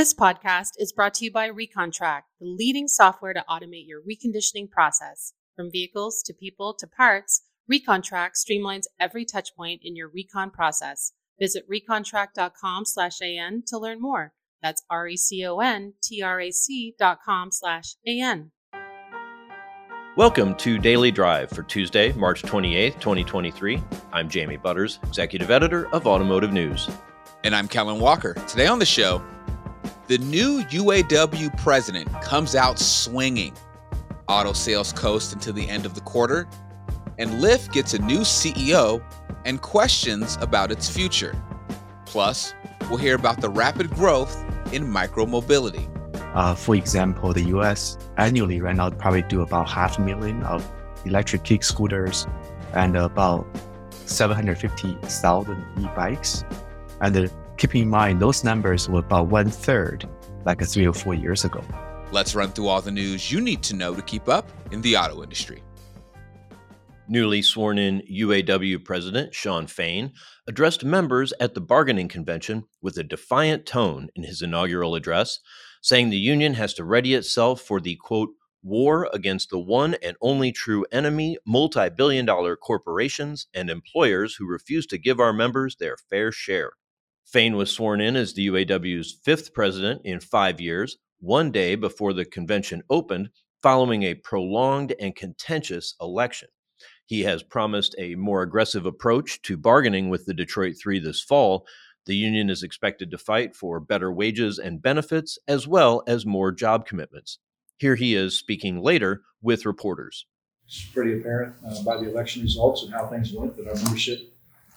This podcast is brought to you by ReconTrack, the leading software to automate your reconditioning process. From vehicles to people to parts, ReconTrack streamlines every touchpoint in your recon process. Visit recontrack.com slash AN to learn more. That's r e c o n t r a c dot com slash a n. Welcome to Daily Drive for Tuesday, March 28th, 2023. I'm Jamie Butters, Executive Editor of Automotive News. And I'm Kellen Walker. Today on the show, the new UAW president comes out swinging. Auto sales coast until the end of the quarter, and Lyft gets a new CEO and questions about its future. Plus, we'll hear about the rapid growth in micromobility. Uh, for example, the US annually right now probably do about half a million of electric kick scooters and about 750,000 e-bikes. And uh, keep in mind, those numbers were about one third like three or four years ago. Let's run through all the news you need to know to keep up in the auto industry. Newly sworn in UAW President Shawn Fain addressed members at the bargaining convention with a defiant tone in his inaugural address, saying the union has to ready itself for the quote, war against the one and only true enemy, multi billion dollar corporations and employers who refuse to give our members their fair share. Fain was sworn in as the UAW's fifth president in five years, one day before the convention opened, following a prolonged and contentious election. He has promised a more aggressive approach to bargaining with the Detroit Three this fall. The union is expected to fight for better wages and benefits, as well as more job commitments. Here he is speaking later with reporters. It's pretty apparent uh, by the election results and how things went that our membership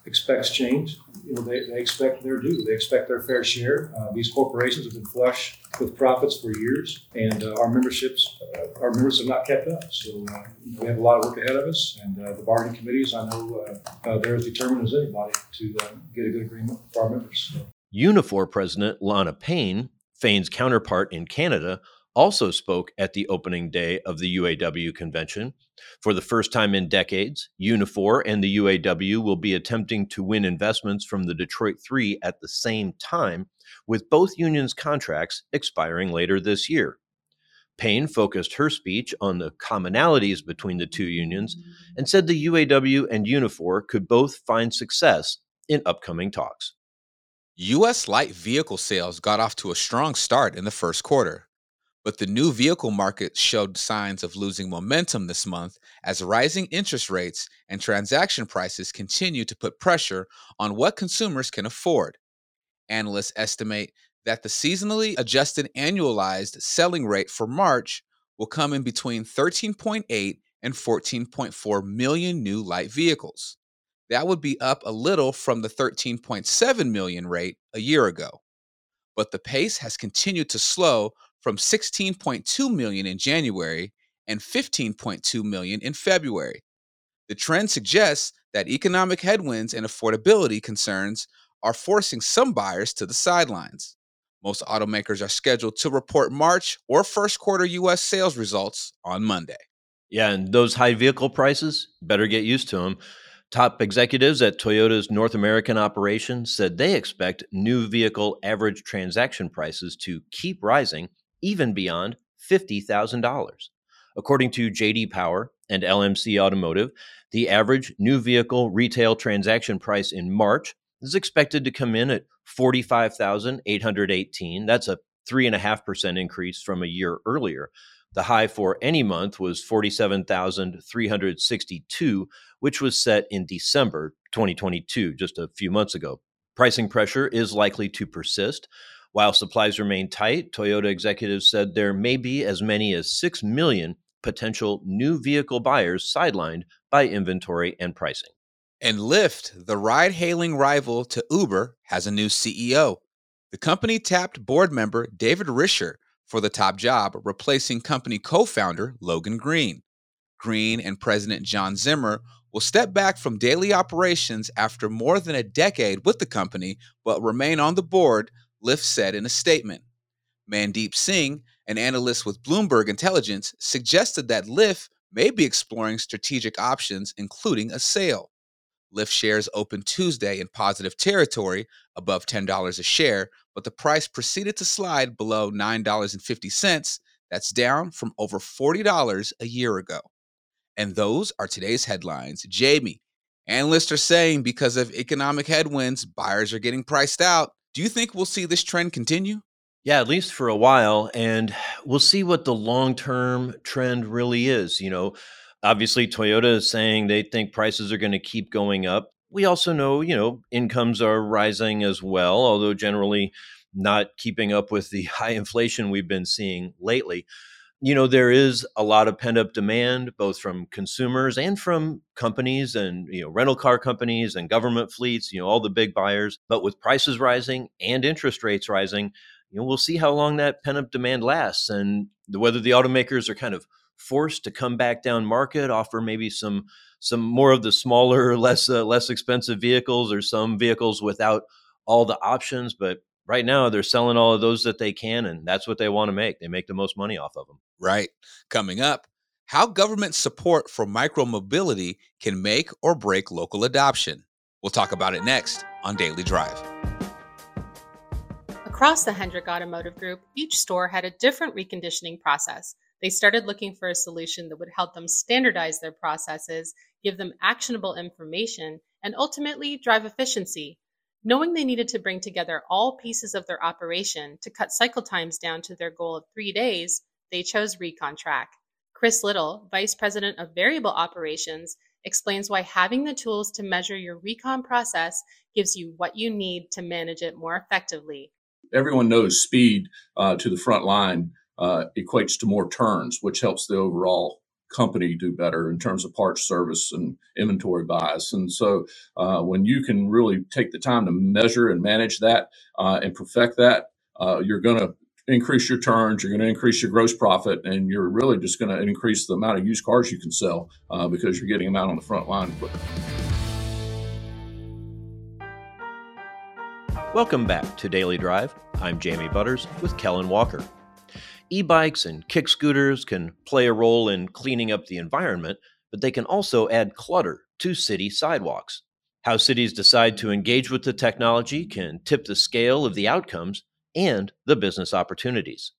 expects change. You know, they, they expect their due. They expect their fair share. Uh, these corporations have been flush with profits for years, and uh, our memberships, uh, our members have not kept up. So uh, we have a lot of work ahead of us, and uh, the bargaining committees, I know uh, they're as determined as anybody to get a good agreement for our members. So. Unifor President Lana Payne, Fain's counterpart in Canada, also spoke at the opening day of the UAW convention. For the first time in decades, Unifor and the UAW will be attempting to win investments from the Detroit Three at the same time, with both unions' contracts expiring later this year. Payne focused her speech on the commonalities between the two unions and said the UAW and Unifor could both find success in upcoming talks. U.S. light vehicle sales got off to a strong start in the first quarter. But the new vehicle market showed signs of losing momentum this month as rising interest rates and transaction prices continue to put pressure on what consumers can afford. Analysts estimate that the seasonally adjusted annualized selling rate for March will come in between 13.8 and 14.4 million new light vehicles. That would be up a little from the 13.7 million rate a year ago. But the pace has continued to slow from 16.2 million in January and 15.2 million in February. The trend suggests that economic headwinds and affordability concerns are forcing some buyers to the sidelines. Most automakers are scheduled to report March or first quarter US sales results on Monday. Yeah, and those high vehicle prices, better get used to them. Top executives at Toyota's North American operation said they expect new vehicle average transaction prices to keep rising even beyond $50,000. According to JD Power and LMC Automotive, the average new vehicle retail transaction price in March is expected to come in at 45,818. That's a 3.5% increase from a year earlier. The high for any month was 47,362, which was set in December 2022, just a few months ago. Pricing pressure is likely to persist. While supplies remain tight, Toyota executives said there may be as many as 6 million potential new vehicle buyers sidelined by inventory and pricing. And Lyft, the ride hailing rival to Uber, has a new CEO. The company tapped board member David Risher for the top job, replacing company co founder Logan Green. Green and President John Zimmer will step back from daily operations after more than a decade with the company, but remain on the board Lyft said in a statement. Mandeep Singh, an analyst with Bloomberg Intelligence, suggested that Lyft may be exploring strategic options, including a sale. Lyft shares opened Tuesday in positive territory above $10 a share, but the price proceeded to slide below $9.50. That's down from over $40 a year ago. And those are today's headlines. Jamie, analysts are saying because of economic headwinds, buyers are getting priced out. Do you think we'll see this trend continue? Yeah, at least for a while. And we'll see what the long term trend really is. You know, obviously, Toyota is saying they think prices are going to keep going up. We also know, you know, incomes are rising as well, although generally not keeping up with the high inflation we've been seeing lately. You know, there is a lot of pent up demand, both from consumers and from companies and, you know, rental car companies and government fleets, you know, all the big buyers. But with prices rising and interest rates rising, you know, we'll see how long that pent up demand lasts and whether the automakers are kind of forced to come back down market, offer maybe some some more of the smaller, less uh, less expensive vehicles, or some vehicles without all the options. But right now, they're selling all of those that they can, and that's what they want to make. They make the most money off of them. Right. Coming up, how government support for micromobility can make or break local adoption. We'll talk about it next on Daily Drive. Across the Hendrick Automotive Group, each store had a different reconditioning process. They started looking for a solution that would help them standardize their processes, give them actionable information, and ultimately drive efficiency. Knowing they needed to bring together all pieces of their operation to cut cycle times down to their goal of three days, they chose ReconTrack. Chris Little, Vice President of Variable Operations, explains why having the tools to measure your recon process gives you what you need to manage it more effectively everyone knows speed uh, to the front line uh, equates to more turns, which helps the overall company do better in terms of parts service and inventory buys. And so uh, when you can really take the time to measure and manage that uh, and perfect that, uh, you're going to increase your turns, you're going to increase your gross profit, and you're really just going to increase the amount of used cars you can sell uh, because you're getting them out on the front line quicker. Welcome back to Daily Drive. I'm Jamie Butters with Kellen Walker. E bikes and kick scooters can play a role in cleaning up the environment, but they can also add clutter to city sidewalks. How cities decide to engage with the technology can tip the scale of the outcomes and the business opportunities.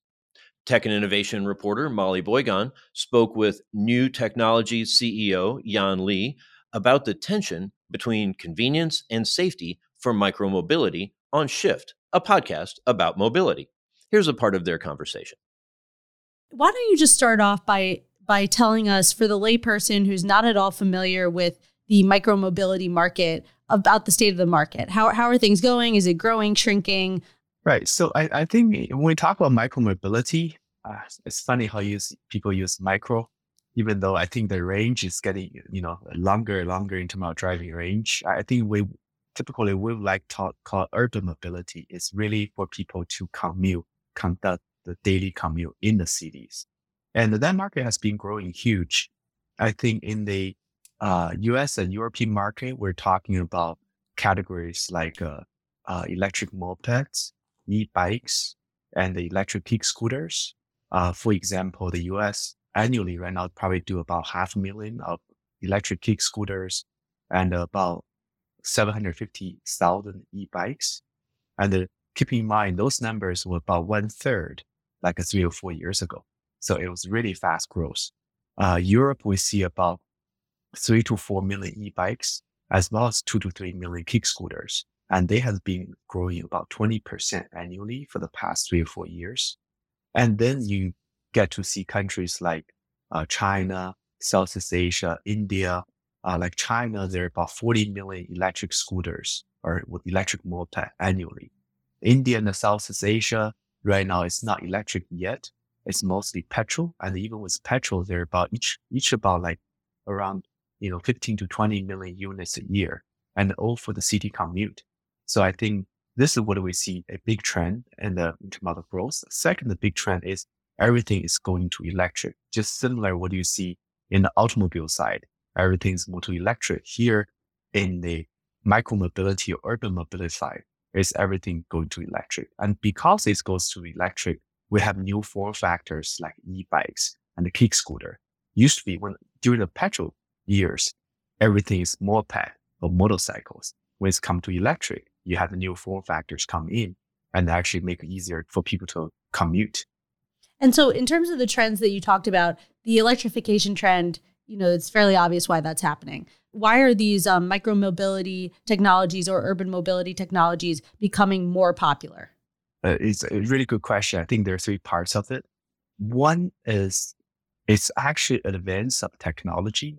Tech and innovation reporter Molly Boigon spoke with Niu technology CEO Yan Li about the tension between convenience and safety for micromobility on Shift, a podcast about mobility. Here's a part of their conversation. Why don't you just start off by by telling us for the layperson who's not at all familiar with the micromobility market about the state of the market. How how are things going? Is it growing, shrinking? Right. So I, I think when we talk about micromobility, uh, it's funny how use people use micro, even though I think the range is getting you know longer, and longer in terms of driving range. I think we typically we like to call urban mobility is really for people to commute, conduct the daily commute in the cities. And that market has been growing huge. I think in the uh, US and European market, we're talking about categories like uh, uh, electric mopeds, e-bikes, and the electric kick scooters. Uh, for example, the US annually right now probably do about half a million of electric kick scooters and about 750,000 e-bikes. And uh, keep in mind, those numbers were about one third like three or four years ago. So it was really fast growth. Uh, Europe, we see about three to four million e-bikes, as well as two to three million kick scooters. And they have been growing about 20% annually for the past three or four years. And then you get to see countries like uh, China, Southeast Asia, India, uh, like China, there are about 40 million electric scooters or with electric moped annually. India and Southeast Asia right now it's not electric yet. It's mostly petrol. And even with petrol, they're about each, each about like around, you know, 15 to 20 million units a year and all for the city commute. So I think this is what we see a big trend in the in terms of growth. Second, the big trend is everything is going to electric, just similar what you see in the automobile side everything is more to electric. Here in the micro mobility or urban mobility side, is everything going to electric. And because it goes to electric, we have new form factors like e-bikes and the kick scooter. Used to be when during the petrol years, everything is moped or motorcycles. When it's come to electric, you have the new form factors come in and actually make it easier for people to commute. And so, in terms of the trends that you talked about, the electrification trend, you know, it's fairly obvious why that's happening. Why are these um, micro mobility technologies or urban mobility technologies becoming more popular? Uh, it's a really good question. I think there are three parts of it. One is it's actually advance of technology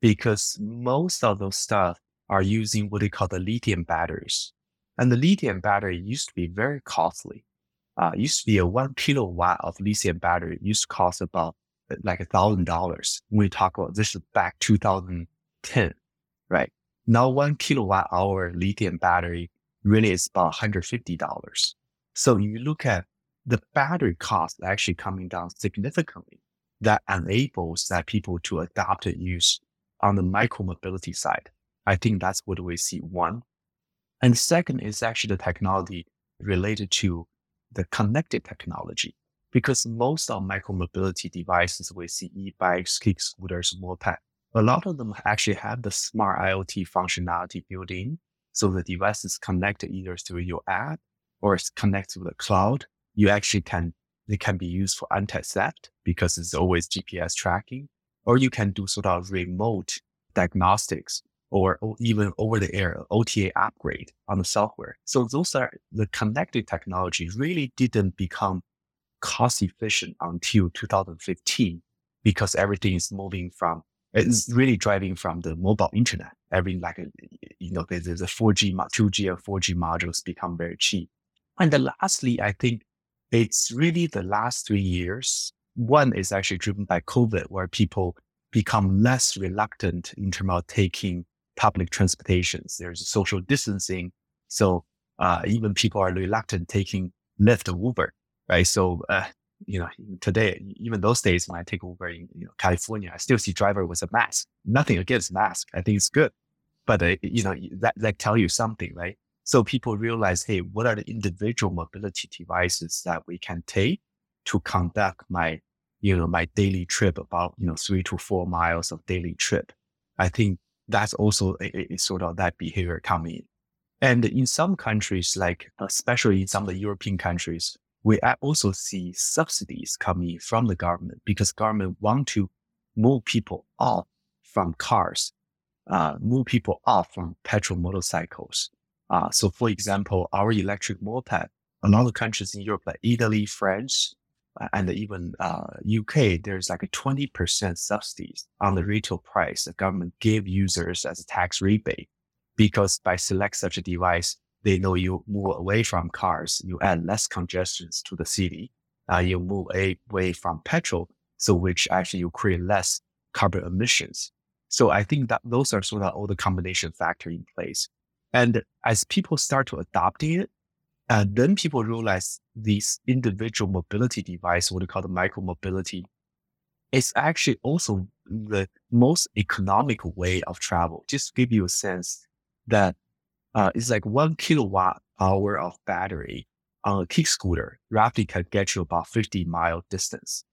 because most of those stuff are using what they call the lithium batteries. And the lithium battery used to be very costly. Uh, used to be a one kilowatt of lithium battery used to cost about like a thousand dollars. We talk about this is back 2010, right? Now one kilowatt hour lithium battery really is about $150. So you look at the battery cost actually coming down significantly. That enables that people to adopt and use on the micro mobility side. I think that's what we see one. And second is actually the technology related to the connected technology. Because most of micro mobility devices we see e-bikes, kick scooters, moped, a lot of them actually have the smart IoT functionality built in. So the device is connected either through your app or it's connected to the cloud. You actually can, they can be used for anti-theft because it's always GPS tracking, or you can do sort of remote diagnostics or, even over the air OTA upgrade on the software. So those are the connected technology really didn't become cost efficient until 2015 because everything is moving from it's really driving from the mobile internet. Every like you know there's a 4G, 2G or 4G modules become very cheap. And then lastly, I think it's really the last three years. One is actually driven by COVID, where people become less reluctant in terms of taking public transportations. There's social distancing. So uh, even people are reluctant taking Lyft or Uber, right? So, uh, you know, today, even those days when I take Uber in you know, California, I still see driver with a mask. Nothing against mask. I think it's good. But, uh, you know, that, that tell you something, right? So people realize, hey, what are the individual mobility devices that we can take to conduct my, you know, my daily trip about, you know, three to four miles of daily trip. I think that's also a, a sort of that behavior coming in. And in some countries, like especially in some of the European countries, we also see subsidies coming from the government because government want to move people off from cars, uh, move people off from petrol motorcycles. Uh, so for example, our electric moped, a lot of countries in Europe, like Italy, France, uh, and even uh, UK, there's like a 20% subsidies on the retail price the government give users as a tax rebate. Because by select such a device, they know you move away from cars, you add less congestions to the city, uh, you move away from petrol, so which actually you create less carbon emissions. So I think that those are sort of all the combination factor in place. And as people start to adopting it, and then people realize these individual mobility device, what we call the micro mobility, is actually also the most economical way of travel. Just give you a sense that uh, it's like one kilowatt hour of battery on a kick scooter roughly can get you about 50 mile distance.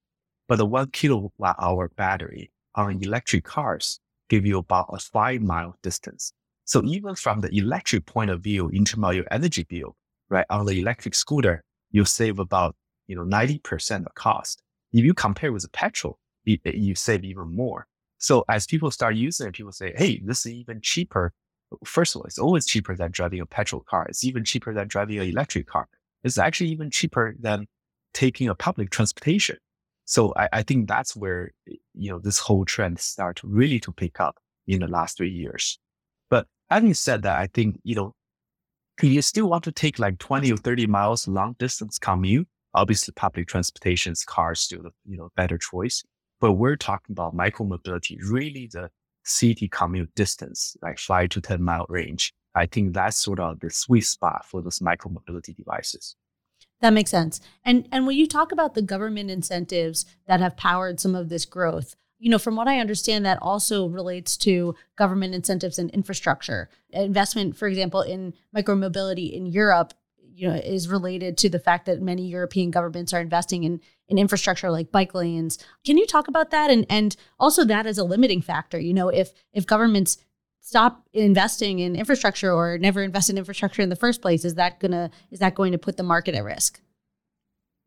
But the one kilowatt hour battery on electric cars give you about a five mile distance. So even from the electric point of view, in terms of your energy bill, right? On the electric scooter, you save about, you know, 90% of cost. If you compare with the petrol, you, you save even more. So as people start using it, people say, Hey, this is even cheaper. First of all, it's always cheaper than driving a petrol car. It's even cheaper than driving an electric car. It's actually even cheaper than taking a public transportation. So I, I think that's where, you know, this whole trend start really to pick up in the last three years. But having said that, I think, you know, if you still want to take like 20 or 30 miles long distance commute, obviously public transportation's cars still the you know better choice. But we're talking about micro mobility, really the city commute distance, like five to 10 mile range. I think that's sort of the sweet spot for those micro mobility devices. That makes sense. And and when you talk about the government incentives that have powered some of this growth, you know, from what I understand, that also relates to government incentives and infrastructure. Investment, for example, in micromobility in Europe, you know, is related to the fact that many European governments are investing in in infrastructure like bike lanes. Can you talk about that and and also that as a limiting factor? You know, if if governments stop investing in infrastructure or never invest in infrastructure in the first place, is that gonna is that going to put the market at risk?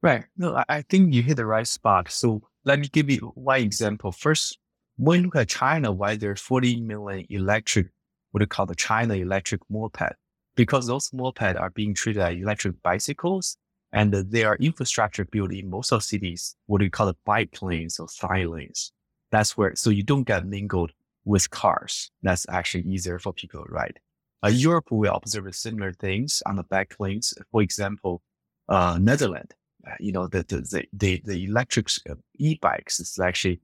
Right. No, I, think you hit the right spot. So let me give you one example. First, when you look at China, why there are 40 million electric, what you call the China electric moped? Because those moped are being treated as electric bicycles and there are infrastructure built in most of cities, what do you call it, bike lanes or side lanes. That's where, so you don't get mingled with cars. That's actually easier for people right? Uh, Europe will observe similar things on the bike lanes. For example, uh, Netherlands, uh, you know, the, the, the, the electric uh, e-bikes is actually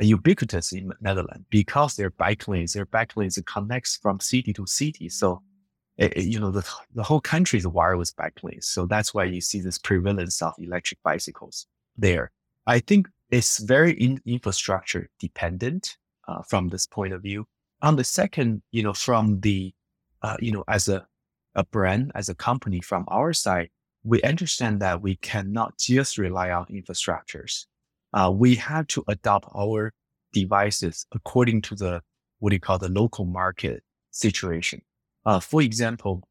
ubiquitous in Netherlands because their bike lanes, their bike lanes connects from city to city. So, it, it, you know, the, the whole country is with bike. So that's why you see this prevalence of electric bicycles there. I think it's very in infrastructure dependent uh, from this point of view. On the second, you know, from the, uh, you know, as a, a brand, as a company from our side, we understand that we cannot just rely on infrastructures. Uh, we have to adopt our devices according to the, what do you call the local market situation. Uh, for example,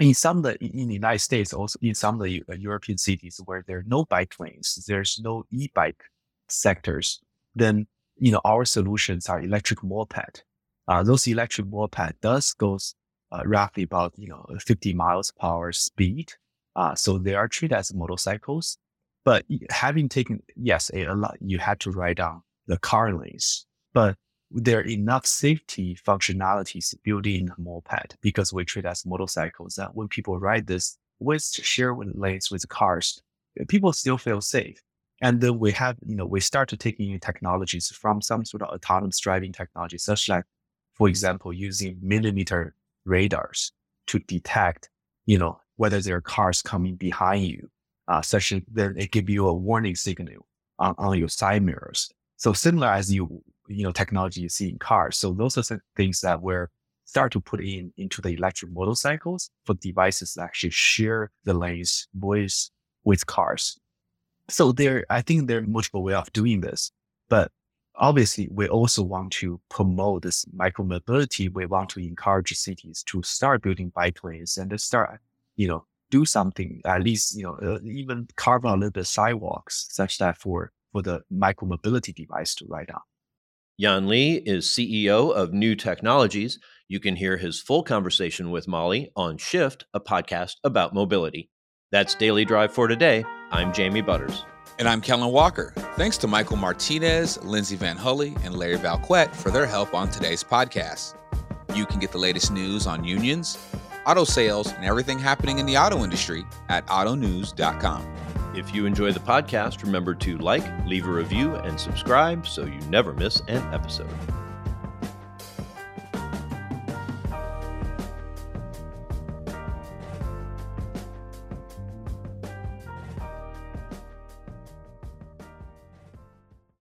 in some of the, in the United States, also in some of the uh, European cities where there are no bike lanes, there's no e-bike sectors, then, you know, our solutions are electric moped. Uh, those electric moped does goes uh, roughly about, you know, 50 miles per hour speed. Uh, so they are treated as motorcycles. But having taken, yes, a, a lot, you had to ride down the car lanes, but there are enough safety functionalities built in moped because we treat as motorcycles that when people ride this with share lanes with cars, people still feel safe. And then we have, you know, we start to take in technologies from some sort of autonomous driving technology, such like, for example, using millimeter radars to detect, you know, whether there are cars coming behind you, uh, such that they give you a warning signal on, on your side mirrors. So similar as you, you know, technology you see in cars. So those are things that we're start to put in into the electric motorcycles for devices that actually share the lanes with, with cars. So there, I think there are multiple ways of doing this, but obviously we also want to promote this micro mobility. We want to encourage cities to start building bike lanes and to start, you know, do something, at least, you know, uh, even carve out a little bit sidewalks such that for, for the micro mobility device to ride on. Yan Li is CEO of Niu Technologies. You can hear his full conversation with Molly on Shift, a podcast about mobility. That's Daily Drive for today. I'm Jamie Butters. And I'm Kellen Walker. Thanks to Michael Martinez, Lindsay VanHulle, and Larry Vellequette for their help on today's podcast. You can get the latest news on unions, auto sales, and everything happening in the auto industry at autonews.com. If you enjoy the podcast, remember to like, leave a review, and subscribe so you never miss an episode.